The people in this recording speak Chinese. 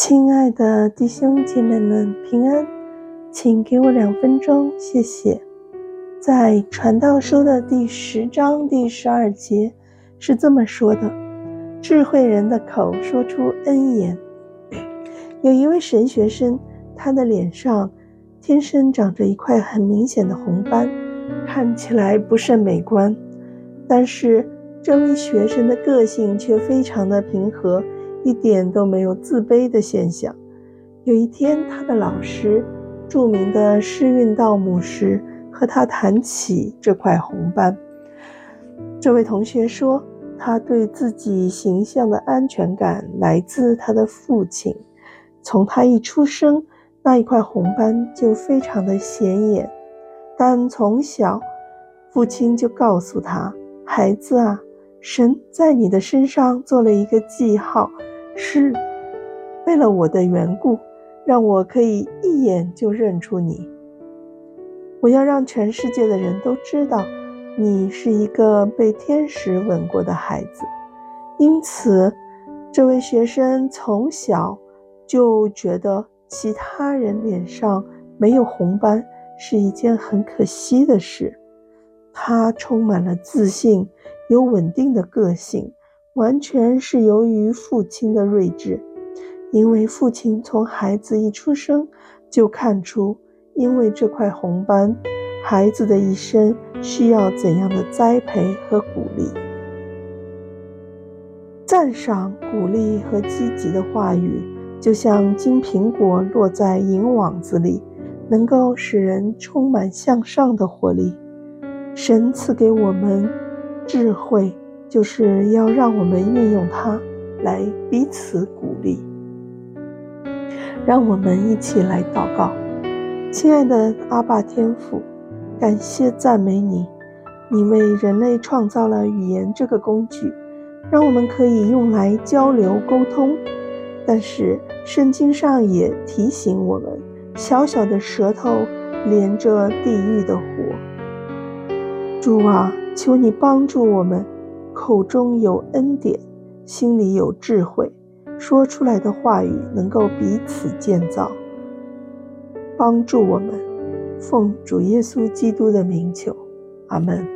亲爱的弟兄姐妹们，平安，请给我两分钟，谢谢。在《传道书》的第十章第十二节是这么说的：“智慧人的口说出恩言。”有一位神学生，他的脸上天生长着一块很明显的红斑，看起来不甚美观。但是这位学生的个性却非常的平和。一点都没有自卑的现象。有一天，他的老师，著名的施运道母师，和他谈起这块红斑。这位同学说，他对自己形象的安全感来自他的父亲。从他一出生，那一块红斑就非常的显眼。但从小，父亲就告诉他：“孩子啊，神在你的身上做了一个记号。”是为了我的缘故，让我可以一眼就认出你。我要让全世界的人都知道，你是一个被天使吻过的孩子。因此，这位学生从小就觉得其他人脸上没有红斑是一件很可惜的事。他充满了自信，有稳定的个性。完全是由于父亲的睿智，因为父亲从孩子一出生就看出，因为这块红斑，孩子的一生需要怎样的栽培和鼓励。赞赏、鼓励和积极的话语，就像金苹果落在银网子里，能够使人充满向上的活力。神赐给我们智慧。就是要让我们运用它来彼此鼓励。让我们一起来祷告，亲爱的阿爸天父，感谢赞美你，你为人类创造了语言这个工具，让我们可以用来交流沟通。但是圣经上也提醒我们，小小的舌头连着地狱的火。主啊，求你帮助我们。口中有恩典，心里有智慧，说出来的话语能够彼此建造，帮助我们。奉主耶稣基督的名求，阿门。